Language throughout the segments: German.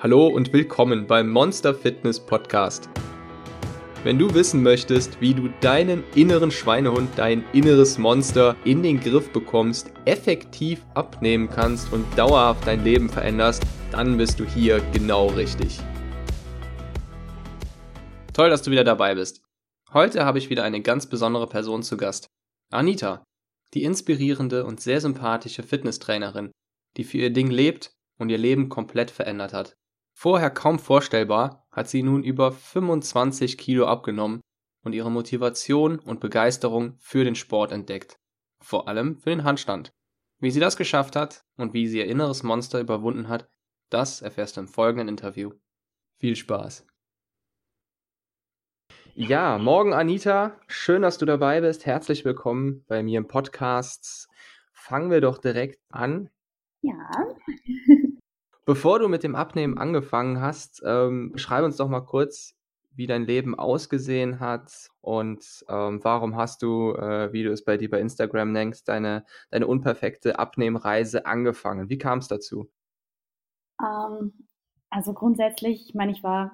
Hallo und willkommen beim Monster Fitness Podcast. Wenn du wissen möchtest, wie du deinen inneren Schweinehund, dein inneres Monster in den Griff bekommst, effektiv abnehmen kannst und dauerhaft dein Leben veränderst, dann bist du hier genau richtig. Toll, dass du wieder dabei bist. Heute habe ich wieder eine ganz besondere Person zu Gast. Anita, die inspirierende und sehr sympathische Fitnesstrainerin, die für ihr Ding lebt und ihr Leben komplett verändert hat. Vorher kaum vorstellbar, hat sie nun über 25 Kilo abgenommen und ihre Motivation und Begeisterung für den Sport entdeckt. Vor allem für den Handstand. Wie sie das geschafft hat und wie sie ihr inneres Monster überwunden hat, das erfährst du im folgenden Interview. Viel Spaß! Ja, morgen Anita, schön, dass du dabei bist. Herzlich willkommen bei mir im Podcast. Fangen wir doch direkt an. Ja. Bevor du mit dem Abnehmen angefangen hast, ähm, beschreib uns doch mal kurz, wie dein Leben ausgesehen hat und ähm, warum hast du, äh, wie du es bei dir bei Instagram nennst, deine, deine unperfekte Abnehmreise angefangen? Wie kam es dazu? Ähm, also grundsätzlich, ich meine, ich war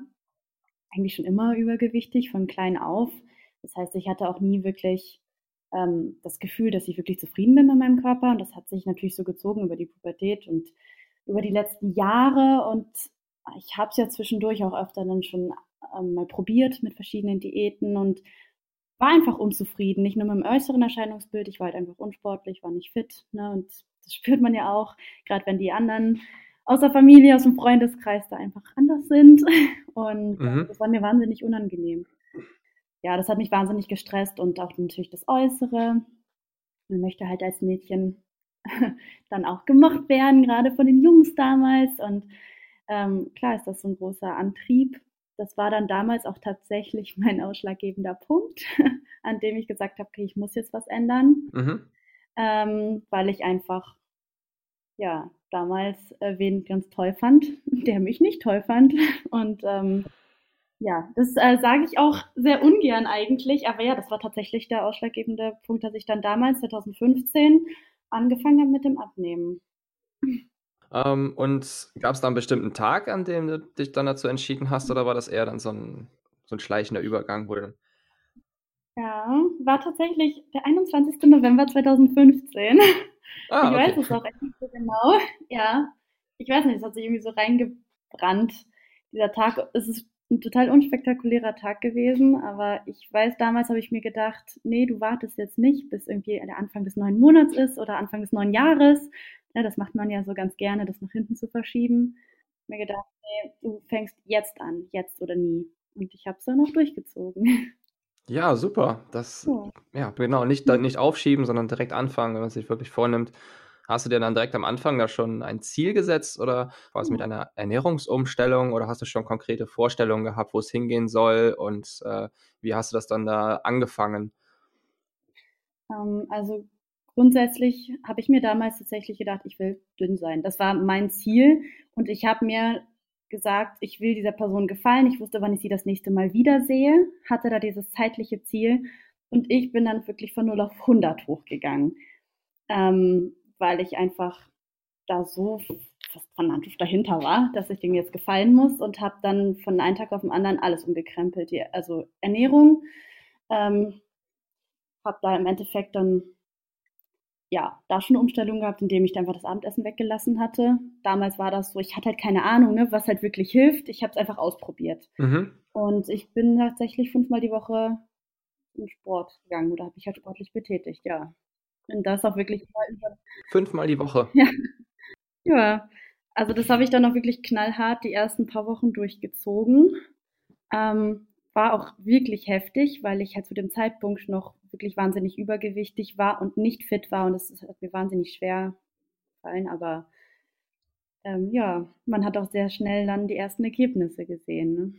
eigentlich schon immer übergewichtig von klein auf. Das heißt, ich hatte auch nie wirklich ähm, das Gefühl, dass ich wirklich zufrieden bin mit meinem Körper. Und das hat sich natürlich so gezogen über die Pubertät und über die letzten Jahre und ich habe es ja zwischendurch auch öfter dann schon ähm, mal probiert mit verschiedenen Diäten und war einfach unzufrieden, nicht nur mit dem äußeren Erscheinungsbild, ich war halt einfach unsportlich, war nicht fit, ne? Und das spürt man ja auch, gerade wenn die anderen aus der Familie, aus dem Freundeskreis da einfach anders sind. Und mhm. das war mir wahnsinnig unangenehm. Ja, das hat mich wahnsinnig gestresst und auch natürlich das Äußere. Man möchte halt als Mädchen dann auch gemocht werden, gerade von den Jungs damals. Und ähm, klar ist das so ein großer Antrieb. Das war dann damals auch tatsächlich mein ausschlaggebender Punkt, an dem ich gesagt habe, okay, ich muss jetzt was ändern, mhm. ähm, weil ich einfach, ja, damals äh, wen ganz toll fand, der mich nicht toll fand. Und ähm, ja, das äh, sage ich auch sehr ungern eigentlich, aber ja, das war tatsächlich der ausschlaggebende Punkt, dass ich dann damals, 2015, angefangen habe mit dem Abnehmen. Ähm, und gab es da einen bestimmten Tag, an dem du dich dann dazu entschieden hast, oder war das eher dann so ein, so ein schleichender Übergang, wo du ja, war tatsächlich der 21. November 2015. Ah, ich okay. weiß es auch echt nicht so genau. Ja, ich weiß nicht, es hat sich irgendwie so reingebrannt. Dieser Tag, es ist ein total unspektakulärer Tag gewesen, aber ich weiß, damals habe ich mir gedacht, nee, du wartest jetzt nicht, bis irgendwie der Anfang des neuen Monats ist oder Anfang des neuen Jahres. Ja, das macht man ja so ganz gerne, das nach hinten zu verschieben. Ich habe mir gedacht, nee, du fängst jetzt an, jetzt oder nie. Und ich habe es dann auch durchgezogen. Ja, super. Das, ja, ja genau, nicht, nicht aufschieben, sondern direkt anfangen, wenn man sich wirklich vornimmt, Hast du dir dann direkt am Anfang da schon ein Ziel gesetzt oder war es mit hm. einer Ernährungsumstellung oder hast du schon konkrete Vorstellungen gehabt, wo es hingehen soll und äh, wie hast du das dann da angefangen? Ähm, also grundsätzlich habe ich mir damals tatsächlich gedacht, ich will dünn sein. Das war mein Ziel und ich habe mir gesagt, ich will dieser Person gefallen. Ich wusste, wann ich sie das nächste Mal wiedersehe, hatte da dieses zeitliche Ziel und ich bin dann wirklich von 0 auf 100 hochgegangen. Ähm, weil ich einfach da so fast fanatisch dahinter war, dass ich dem jetzt gefallen muss und habe dann von einem Tag auf den anderen alles umgekrempelt. Die, also Ernährung, ähm, habe da im Endeffekt dann ja, da schon eine Umstellung gehabt, indem ich einfach das Abendessen weggelassen hatte. Damals war das so, ich hatte halt keine Ahnung, ne, was halt wirklich hilft. Ich habe es einfach ausprobiert. Mhm. Und ich bin tatsächlich fünfmal die Woche im Sport gegangen oder habe mich halt sportlich betätigt, ja. Und das auch wirklich fünfmal die Woche. Ja. ja. Also das habe ich dann auch wirklich knallhart die ersten paar Wochen durchgezogen. Ähm, war auch wirklich heftig, weil ich halt zu dem Zeitpunkt noch wirklich wahnsinnig übergewichtig war und nicht fit war und das hat mir wahnsinnig schwer gefallen, aber ähm, ja, man hat auch sehr schnell dann die ersten Ergebnisse gesehen. Ne?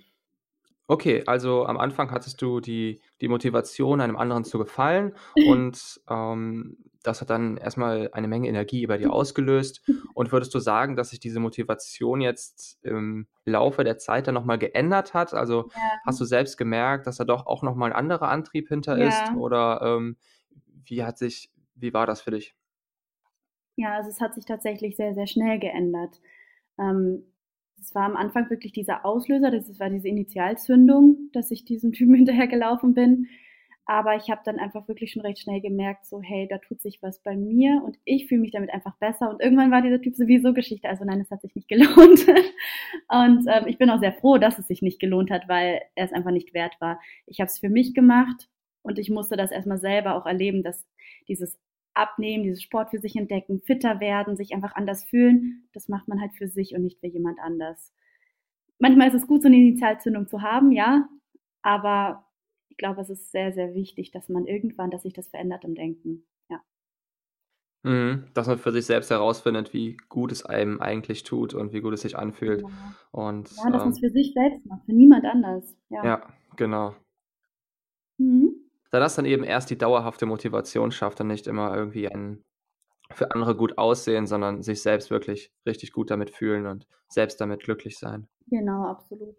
Okay, also am Anfang hattest du die, die Motivation, einem anderen zu gefallen und ähm, das hat dann erstmal eine Menge Energie bei dir ausgelöst. Und würdest du sagen, dass sich diese Motivation jetzt im Laufe der Zeit dann nochmal geändert hat? Also ja. hast du selbst gemerkt, dass da doch auch nochmal ein anderer Antrieb hinter ja. ist? Oder ähm, wie hat sich, wie war das für dich? Ja, also es hat sich tatsächlich sehr, sehr schnell geändert. Ähm, das war am Anfang wirklich dieser Auslöser, das war diese Initialzündung, dass ich diesem Typen hinterhergelaufen bin. Aber ich habe dann einfach wirklich schon recht schnell gemerkt, so, hey, da tut sich was bei mir und ich fühle mich damit einfach besser. Und irgendwann war dieser Typ sowieso Geschichte. Also nein, es hat sich nicht gelohnt. und ähm, ich bin auch sehr froh, dass es sich nicht gelohnt hat, weil er es einfach nicht wert war. Ich habe es für mich gemacht und ich musste das erstmal selber auch erleben, dass dieses Abnehmen, dieses Sport für sich entdecken, fitter werden, sich einfach anders fühlen, das macht man halt für sich und nicht für jemand anders. Manchmal ist es gut, so eine Initialzündung zu haben, ja, aber ich glaube, es ist sehr, sehr wichtig, dass man irgendwann, dass sich das verändert im Denken. Ja. Mhm, dass man für sich selbst herausfindet, wie gut es einem eigentlich tut und wie gut es sich anfühlt. Genau. Und, ja, dass ähm, man es für sich selbst macht, für niemand anders. Ja, ja genau. Da das dann eben erst die dauerhafte Motivation schafft und nicht immer irgendwie ein für andere gut aussehen, sondern sich selbst wirklich richtig gut damit fühlen und selbst damit glücklich sein. Genau, absolut.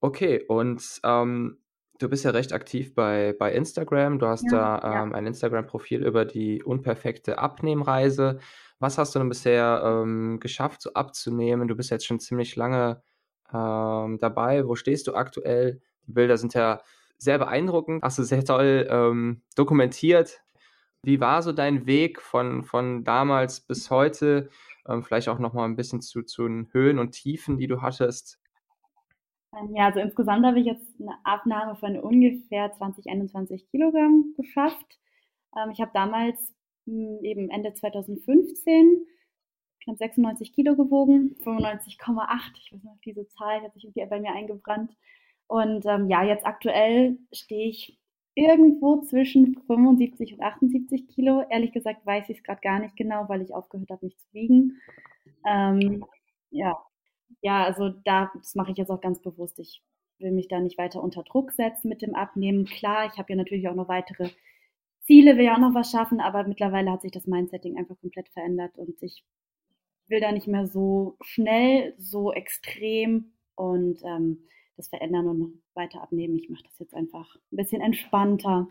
Okay, und ähm, du bist ja recht aktiv bei, bei Instagram. Du hast ja, da ähm, ja. ein Instagram-Profil über die unperfekte Abnehmreise. Was hast du denn bisher ähm, geschafft, so abzunehmen? Du bist jetzt schon ziemlich lange ähm, dabei. Wo stehst du aktuell? Die Bilder sind ja sehr beeindruckend, hast du sehr toll ähm, dokumentiert. Wie war so dein Weg von, von damals bis heute? Ähm, vielleicht auch noch mal ein bisschen zu, zu den Höhen und Tiefen, die du hattest. Ähm, ja, also insgesamt habe ich jetzt eine Abnahme von ungefähr 20, 21 Kilogramm geschafft. Ähm, ich habe damals hm, eben Ende 2015 knapp 96 Kilo gewogen, 95,8. Ich weiß noch, diese Zahl hat sich irgendwie bei mir eingebrannt. Und ähm, ja, jetzt aktuell stehe ich irgendwo zwischen 75 und 78 Kilo. Ehrlich gesagt weiß ich es gerade gar nicht genau, weil ich aufgehört habe, mich zu wiegen. Ähm, ja. ja, also da, das mache ich jetzt auch ganz bewusst. Ich will mich da nicht weiter unter Druck setzen mit dem Abnehmen. Klar, ich habe ja natürlich auch noch weitere Ziele, will ja auch noch was schaffen, aber mittlerweile hat sich das Mindsetting einfach komplett verändert und ich will da nicht mehr so schnell, so extrem und ähm, das verändern und noch weiter abnehmen. Ich mache das jetzt einfach ein bisschen entspannter.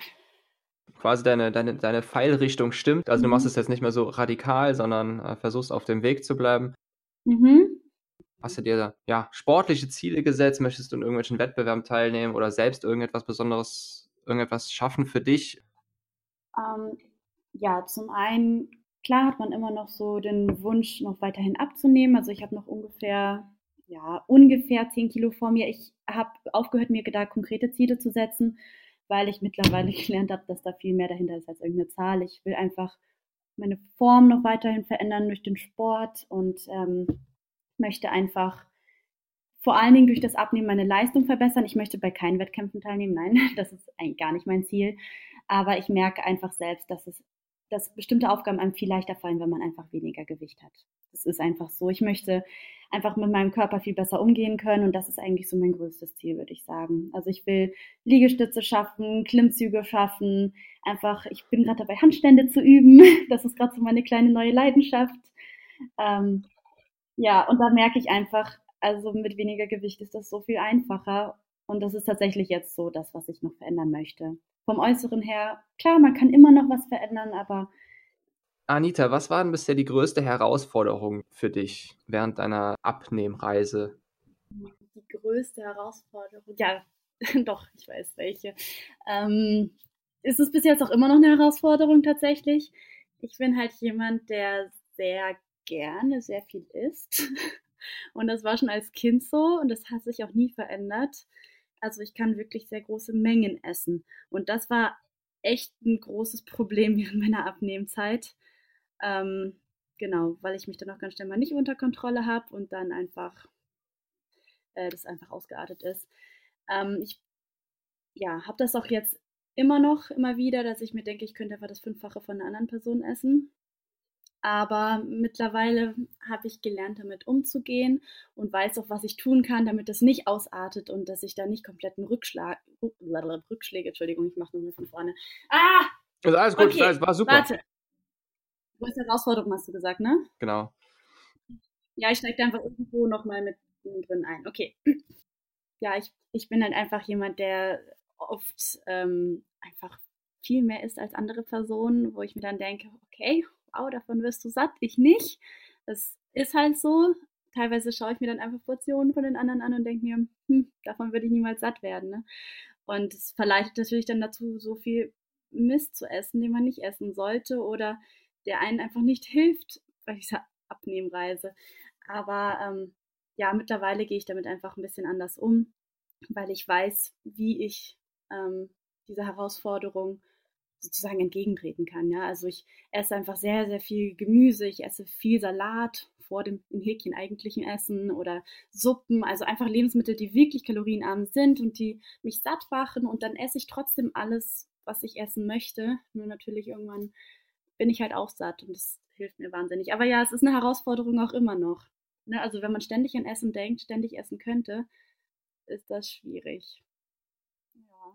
Quasi deine, deine, deine Pfeilrichtung stimmt. Also mhm. du machst mhm. es jetzt nicht mehr so radikal, sondern äh, versuchst auf dem Weg zu bleiben. Mhm. Hast du dir ja sportliche Ziele gesetzt? Möchtest du in irgendwelchen Wettbewerben teilnehmen oder selbst irgendetwas Besonderes, irgendetwas schaffen für dich? Ähm, ja, zum einen, klar hat man immer noch so den Wunsch, noch weiterhin abzunehmen. Also ich habe noch ungefähr ja, ungefähr 10 Kilo vor mir. Ich habe aufgehört, mir da konkrete Ziele zu setzen, weil ich mittlerweile gelernt habe, dass da viel mehr dahinter ist als irgendeine Zahl. Ich will einfach meine Form noch weiterhin verändern durch den Sport und ähm, möchte einfach vor allen Dingen durch das Abnehmen meine Leistung verbessern. Ich möchte bei keinen Wettkämpfen teilnehmen, nein, das ist eigentlich gar nicht mein Ziel. Aber ich merke einfach selbst, dass es dass bestimmte Aufgaben einem viel leichter fallen, wenn man einfach weniger Gewicht hat. Das ist einfach so. Ich möchte einfach mit meinem Körper viel besser umgehen können und das ist eigentlich so mein größtes Ziel, würde ich sagen. Also ich will Liegestütze schaffen, Klimmzüge schaffen, einfach, ich bin gerade dabei, Handstände zu üben. Das ist gerade so meine kleine neue Leidenschaft. Ähm, ja, und da merke ich einfach, also mit weniger Gewicht ist das so viel einfacher und das ist tatsächlich jetzt so das, was ich noch verändern möchte vom Äußeren her, klar, man kann immer noch was verändern, aber. Anita, was war denn bisher die größte Herausforderung für dich während deiner Abnehmreise? Die größte Herausforderung, ja, doch, ich weiß welche. Ähm, ist es bis jetzt auch immer noch eine Herausforderung tatsächlich. Ich bin halt jemand, der sehr gerne sehr viel isst. Und das war schon als Kind so und das hat sich auch nie verändert. Also ich kann wirklich sehr große Mengen essen. Und das war echt ein großes Problem während meiner Abnehmzeit. Ähm, genau, weil ich mich dann auch ganz schnell mal nicht unter Kontrolle habe und dann einfach äh, das einfach ausgeartet ist. Ähm, ich ja, habe das auch jetzt immer noch, immer wieder, dass ich mir denke, ich könnte einfach das Fünffache von einer anderen Person essen. Aber mittlerweile habe ich gelernt, damit umzugehen und weiß auch, was ich tun kann, damit das nicht ausartet und dass ich da nicht komplett einen Rückschlag, Rückschläge, Entschuldigung, ich mache nur von vorne. Ah! Also alles gut, okay, das war super. Warte. Größte Herausforderung hast du gesagt, ne? Genau. Ja, ich steige da einfach irgendwo nochmal mit drin ein. Okay. Ja, ich, ich bin halt einfach jemand, der oft ähm, einfach viel mehr ist als andere Personen, wo ich mir dann denke, okay, wow, davon wirst du satt, ich nicht. Das ist halt so. teilweise schaue ich mir dann einfach Portionen von den anderen an und denke mir, hm, davon würde ich niemals satt werden. Ne? Und es verleitet natürlich dann dazu, so viel Mist zu essen, den man nicht essen sollte oder der einen einfach nicht hilft bei dieser Abnehmreise. Aber ähm, ja, mittlerweile gehe ich damit einfach ein bisschen anders um, weil ich weiß, wie ich ähm, dieser Herausforderung sozusagen entgegentreten kann. Ja? Also ich esse einfach sehr, sehr viel Gemüse, ich esse viel Salat vor dem in Häkchen eigentlichen Essen oder Suppen, also einfach Lebensmittel, die wirklich kalorienarm sind und die mich satt machen und dann esse ich trotzdem alles, was ich essen möchte. Nur natürlich irgendwann bin ich halt auch satt und das hilft mir wahnsinnig. Aber ja, es ist eine Herausforderung auch immer noch. Ne? Also wenn man ständig an Essen denkt, ständig essen könnte, ist das schwierig.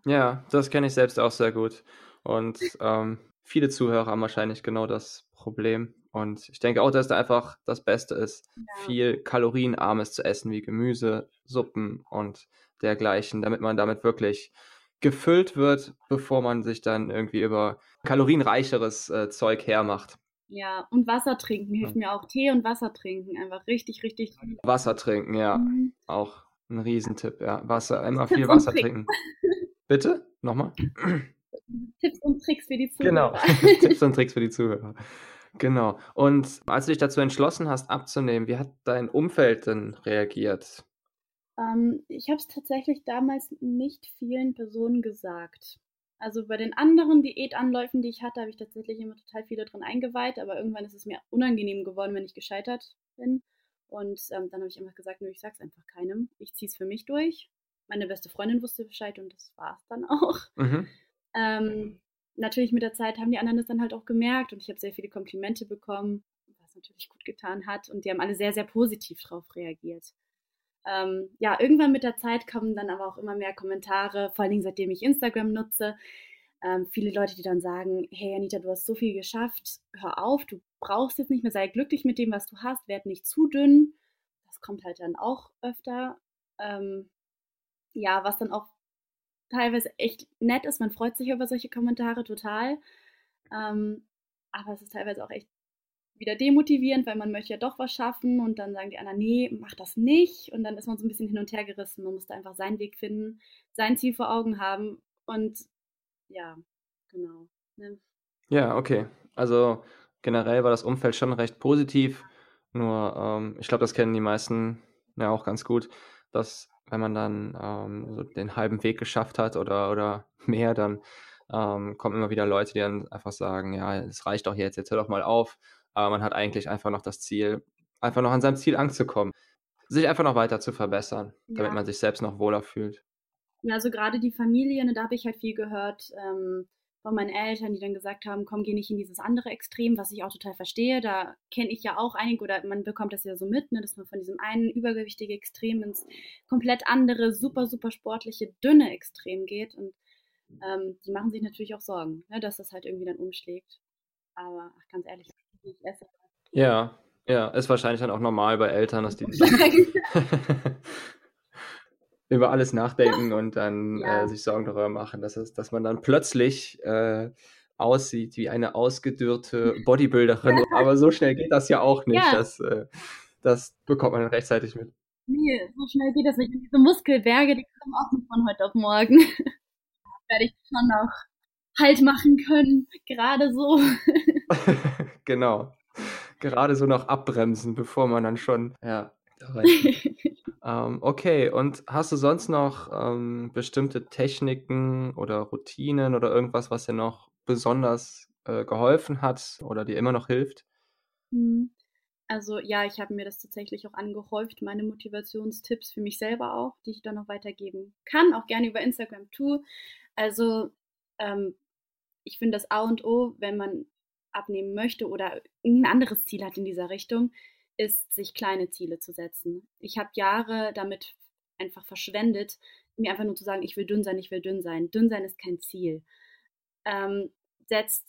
Ja, ja das kenne ich selbst auch sehr gut. Und ähm, viele Zuhörer haben wahrscheinlich genau das Problem. Und ich denke auch, dass da einfach das Beste ist, ja. viel kalorienarmes zu essen, wie Gemüse, Suppen und dergleichen, damit man damit wirklich gefüllt wird, bevor man sich dann irgendwie über kalorienreicheres äh, Zeug hermacht. Ja, und Wasser trinken hilft mir auch. Tee und Wasser trinken, einfach richtig, richtig. Wasser trinken, ja. Mhm. Auch ein Riesentipp, ja. Wasser, immer viel Wasser trinken. Bitte? Nochmal? Tipps und Tricks für die Zuhörer. Genau, Tipps und Tricks für die Zuhörer. Genau. Und als du dich dazu entschlossen hast, abzunehmen, wie hat dein Umfeld denn reagiert? Ähm, ich habe es tatsächlich damals nicht vielen Personen gesagt. Also bei den anderen Diätanläufen, die ich hatte, habe ich tatsächlich immer total viele drin eingeweiht, aber irgendwann ist es mir unangenehm geworden, wenn ich gescheitert bin. Und ähm, dann habe ich einfach gesagt, nö, ich sag's einfach keinem. Ich ziehe es für mich durch. Meine beste Freundin wusste Bescheid und das war es dann auch. Mhm. Ähm, natürlich mit der Zeit haben die anderen das dann halt auch gemerkt und ich habe sehr viele Komplimente bekommen, was natürlich gut getan hat. Und die haben alle sehr, sehr positiv darauf reagiert. Ähm, ja, irgendwann mit der Zeit kommen dann aber auch immer mehr Kommentare, vor allen Dingen seitdem ich Instagram nutze. Ähm, viele Leute, die dann sagen, hey Anita, du hast so viel geschafft, hör auf, du brauchst jetzt nicht mehr, sei glücklich mit dem, was du hast, werd nicht zu dünn. Das kommt halt dann auch öfter. Ähm, ja, was dann auch teilweise echt nett ist. Man freut sich über solche Kommentare total. Ähm, aber es ist teilweise auch echt wieder demotivierend, weil man möchte ja doch was schaffen und dann sagen die anderen, nee, mach das nicht. Und dann ist man so ein bisschen hin und her gerissen. Man muss da einfach seinen Weg finden, sein Ziel vor Augen haben und ja, genau. Ne? Ja, okay. Also generell war das Umfeld schon recht positiv. Nur, ähm, ich glaube, das kennen die meisten ja auch ganz gut, dass wenn man dann ähm, so den halben Weg geschafft hat oder, oder mehr, dann ähm, kommen immer wieder Leute, die dann einfach sagen, ja, es reicht doch jetzt, jetzt hör doch mal auf. Aber man hat eigentlich einfach noch das Ziel, einfach noch an seinem Ziel anzukommen. Sich einfach noch weiter zu verbessern, ja. damit man sich selbst noch wohler fühlt. Ja, also gerade die Familie, ne, da habe ich halt viel gehört ähm, von meinen Eltern, die dann gesagt haben, komm, geh nicht in dieses andere Extrem, was ich auch total verstehe. Da kenne ich ja auch einige oder man bekommt das ja so mit, ne, dass man von diesem einen übergewichtige Extrem ins komplett andere, super, super sportliche, dünne Extrem geht. Und ähm, die machen sich natürlich auch Sorgen, ne, dass das halt irgendwie dann umschlägt. Aber ach, ganz ehrlich, ich esse. Ja, ja, ist wahrscheinlich dann auch normal bei Eltern, dass die über alles nachdenken und dann ja. äh, sich Sorgen darüber machen, dass, es, dass man dann plötzlich äh, aussieht wie eine ausgedürrte Bodybuilderin. Aber so schnell geht das ja auch nicht. Ja. Das, äh, das bekommt man rechtzeitig mit. Nee, so schnell geht das nicht. Und diese Muskelberge, die kommen auch nicht von heute auf morgen. werde ich schon noch Halt machen können, gerade so. genau. Gerade so noch abbremsen, bevor man dann schon, ja, ähm, okay, und hast du sonst noch ähm, bestimmte Techniken oder Routinen oder irgendwas, was dir noch besonders äh, geholfen hat oder dir immer noch hilft? Hm. Also ja, ich habe mir das tatsächlich auch angehäuft, meine Motivationstipps für mich selber auch, die ich dann noch weitergeben kann, auch gerne über Instagram tue. Also ähm, ich finde das A und O, wenn man abnehmen möchte oder ein anderes Ziel hat in dieser Richtung, ist, sich kleine Ziele zu setzen. Ich habe Jahre damit einfach verschwendet, mir einfach nur zu sagen, ich will dünn sein, ich will dünn sein. Dünn sein ist kein Ziel. Ähm, setzt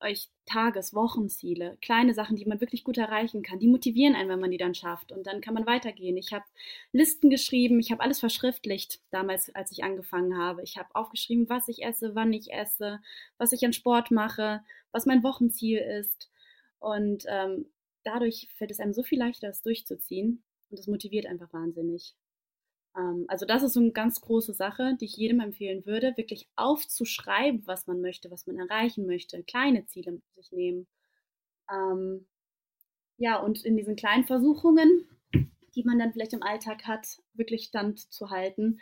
euch Tages-, Wochenziele, kleine Sachen, die man wirklich gut erreichen kann. Die motivieren einen, wenn man die dann schafft. Und dann kann man weitergehen. Ich habe Listen geschrieben, ich habe alles verschriftlicht damals, als ich angefangen habe. Ich habe aufgeschrieben, was ich esse, wann ich esse, was ich an Sport mache, was mein Wochenziel ist. Und ähm, dadurch fällt es einem so viel leichter, das durchzuziehen. Und das motiviert einfach wahnsinnig. Ähm, also das ist so eine ganz große Sache, die ich jedem empfehlen würde, wirklich aufzuschreiben, was man möchte, was man erreichen möchte, kleine Ziele mit sich nehmen. Ähm, ja, und in diesen kleinen Versuchungen, die man dann vielleicht im Alltag hat, wirklich standzuhalten.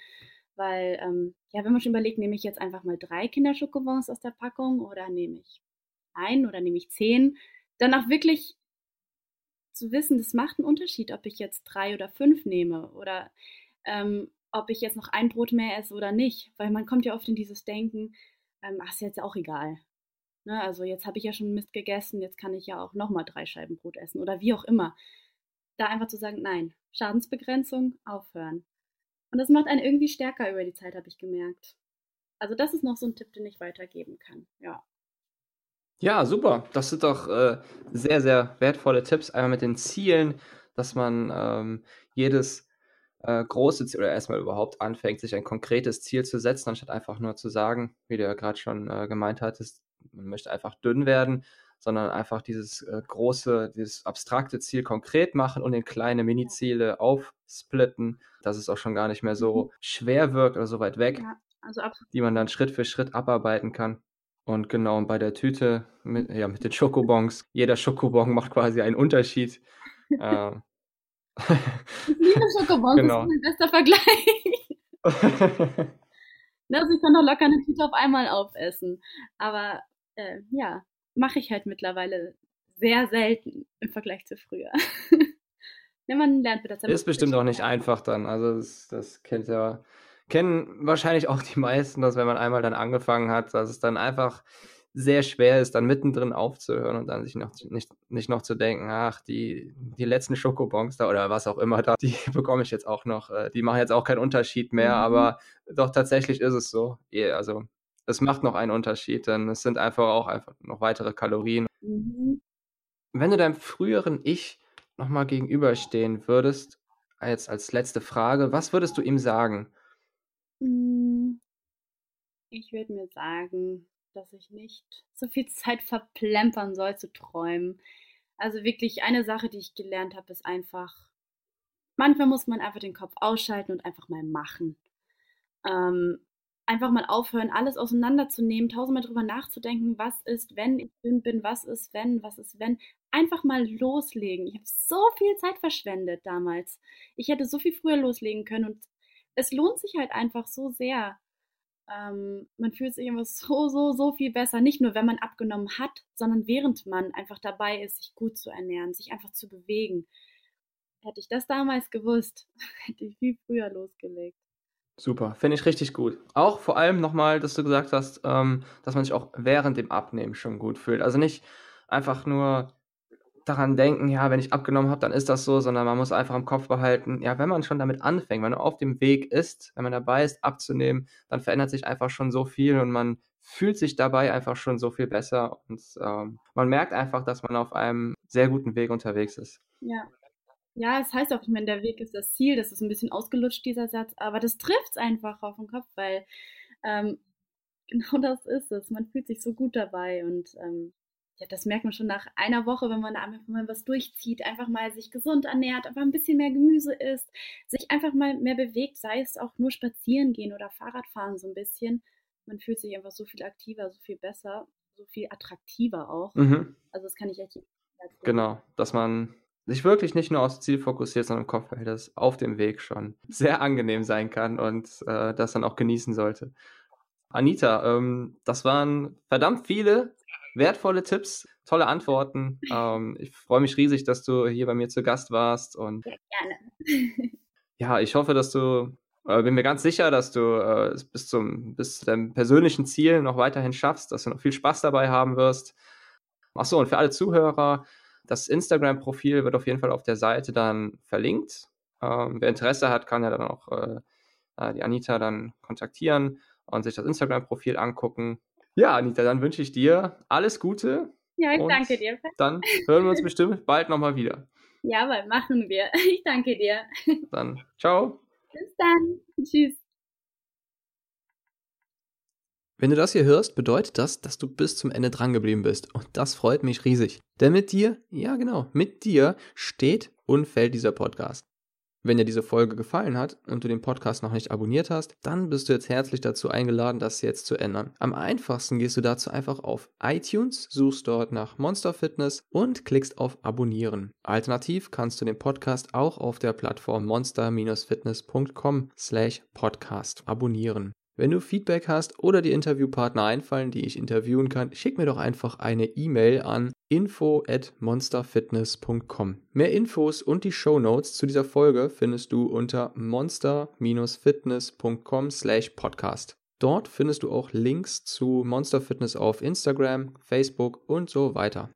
Weil, ähm, ja, wenn man schon überlegt, nehme ich jetzt einfach mal drei Kinderschokobons aus der Packung oder nehme ich ein oder nehme ich zehn, dann auch wirklich zu wissen, das macht einen Unterschied, ob ich jetzt drei oder fünf nehme oder ähm, ob ich jetzt noch ein Brot mehr esse oder nicht. Weil man kommt ja oft in dieses Denken, ähm, ach, ist jetzt auch egal. Ne? Also jetzt habe ich ja schon Mist gegessen, jetzt kann ich ja auch nochmal drei Scheiben Brot essen oder wie auch immer. Da einfach zu sagen, nein, Schadensbegrenzung, aufhören. Und das macht einen irgendwie stärker über die Zeit, habe ich gemerkt. Also das ist noch so ein Tipp, den ich weitergeben kann. Ja. Ja, super. Das sind doch äh, sehr, sehr wertvolle Tipps. Einmal mit den Zielen, dass man ähm, jedes äh, große Ziel oder erstmal überhaupt anfängt, sich ein konkretes Ziel zu setzen, anstatt einfach nur zu sagen, wie du ja gerade schon äh, gemeint hattest, man möchte einfach dünn werden, sondern einfach dieses äh, große, dieses abstrakte Ziel konkret machen und in kleine Mini-Ziele aufsplitten, dass es auch schon gar nicht mehr so mhm. schwer wirkt oder so weit weg, ja, also die man dann Schritt für Schritt abarbeiten kann. Und genau, und bei der Tüte mit, ja, mit den Schokobons, jeder Schokobon macht quasi einen Unterschied. äh, ich liebe Schokobons, genau. ist mein bester Vergleich. also ich kann doch locker eine Tüte auf einmal aufessen. Aber äh, ja, mache ich halt mittlerweile sehr selten im Vergleich zu früher. ja, man lernt mit der Zeit. Ist bestimmt auch nicht einfach dann. Also das, das kennt ja kennen wahrscheinlich auch die meisten, dass wenn man einmal dann angefangen hat, dass es dann einfach sehr schwer ist, dann mittendrin aufzuhören und dann sich noch nicht, nicht noch zu denken, ach, die, die letzten Schokobons da oder was auch immer da, die bekomme ich jetzt auch noch, äh, die machen jetzt auch keinen Unterschied mehr, mhm. aber doch tatsächlich ist es so. Also es macht noch einen Unterschied, denn es sind einfach auch einfach noch weitere Kalorien. Mhm. Wenn du deinem früheren Ich nochmal gegenüberstehen würdest, jetzt als letzte Frage, was würdest du ihm sagen? Hm, ich würde mir sagen, dass ich nicht so viel Zeit verplempern soll zu träumen. Also wirklich eine Sache, die ich gelernt habe, ist einfach, manchmal muss man einfach den Kopf ausschalten und einfach mal machen. Ähm, einfach mal aufhören, alles auseinanderzunehmen, tausendmal drüber nachzudenken, was ist, wenn ich dünn bin, was ist, wenn, was ist, wenn. Einfach mal loslegen. Ich habe so viel Zeit verschwendet damals. Ich hätte so viel früher loslegen können und es lohnt sich halt einfach so sehr. Ähm, man fühlt sich immer so, so, so viel besser. Nicht nur, wenn man abgenommen hat, sondern während man einfach dabei ist, sich gut zu ernähren, sich einfach zu bewegen. Hätte ich das damals gewusst, hätte ich viel früher losgelegt. Super, finde ich richtig gut. Auch vor allem nochmal, dass du gesagt hast, ähm, dass man sich auch während dem Abnehmen schon gut fühlt. Also nicht einfach nur daran denken, ja, wenn ich abgenommen habe, dann ist das so, sondern man muss einfach im Kopf behalten, ja, wenn man schon damit anfängt, wenn man auf dem Weg ist, wenn man dabei ist, abzunehmen, dann verändert sich einfach schon so viel und man fühlt sich dabei einfach schon so viel besser und ähm, man merkt einfach, dass man auf einem sehr guten Weg unterwegs ist. Ja. Ja, es heißt auch, ich meine, der Weg ist das Ziel, das ist ein bisschen ausgelutscht, dieser Satz, aber das trifft es einfach auf den Kopf, weil ähm, genau das ist es. Man fühlt sich so gut dabei und ähm, ja, das merkt man schon nach einer Woche, wenn man einfach mal was durchzieht, einfach mal sich gesund ernährt, einfach ein bisschen mehr Gemüse isst, sich einfach mal mehr bewegt, sei es auch nur spazieren gehen oder Fahrradfahren so ein bisschen. Man fühlt sich einfach so viel aktiver, so viel besser, so viel attraktiver auch. Mhm. Also das kann ich echt. Genau, dass man sich wirklich nicht nur aufs Ziel fokussiert, sondern im Kopf behält, dass auf dem Weg schon sehr angenehm sein kann und äh, das dann auch genießen sollte. Anita, ähm, das waren verdammt viele wertvolle Tipps, tolle Antworten. Ähm, ich freue mich riesig, dass du hier bei mir zu Gast warst. Und Sehr gerne. ja, ich hoffe, dass du, äh, bin mir ganz sicher, dass du äh, bis, zum, bis zu deinem persönlichen Ziel noch weiterhin schaffst, dass du noch viel Spaß dabei haben wirst. Achso, und für alle Zuhörer, das Instagram-Profil wird auf jeden Fall auf der Seite dann verlinkt. Ähm, wer Interesse hat, kann ja dann auch äh, äh die Anita dann kontaktieren und sich das Instagram-Profil angucken. Ja, Anita, dann wünsche ich dir alles Gute. Ja, ich danke dir. Dann hören wir uns bestimmt bald nochmal wieder. Ja, weil machen wir. Ich danke dir. Dann, ciao. Bis dann. Tschüss. Wenn du das hier hörst, bedeutet das, dass du bis zum Ende drangeblieben bist. Und das freut mich riesig. Denn mit dir, ja genau, mit dir steht und fällt dieser Podcast. Wenn dir diese Folge gefallen hat und du den Podcast noch nicht abonniert hast, dann bist du jetzt herzlich dazu eingeladen, das jetzt zu ändern. Am einfachsten gehst du dazu einfach auf iTunes, suchst dort nach Monster Fitness und klickst auf Abonnieren. Alternativ kannst du den Podcast auch auf der Plattform monster-fitness.com slash podcast abonnieren. Wenn du Feedback hast oder die Interviewpartner einfallen, die ich interviewen kann, schick mir doch einfach eine E-Mail an info at monsterfitness.com. Mehr Infos und die Show Notes zu dieser Folge findest du unter monster-fitness.com slash podcast. Dort findest du auch Links zu Monster Fitness auf Instagram, Facebook und so weiter.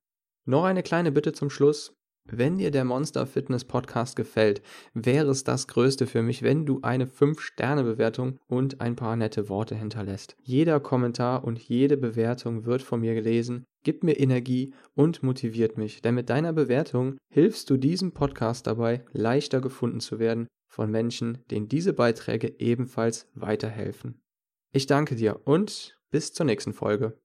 Noch eine kleine Bitte zum Schluss. Wenn dir der Monster Fitness Podcast gefällt, wäre es das Größte für mich, wenn du eine 5-Sterne-Bewertung und ein paar nette Worte hinterlässt. Jeder Kommentar und jede Bewertung wird von mir gelesen, gibt mir Energie und motiviert mich, denn mit deiner Bewertung hilfst du diesem Podcast dabei, leichter gefunden zu werden von Menschen, denen diese Beiträge ebenfalls weiterhelfen. Ich danke dir und bis zur nächsten Folge.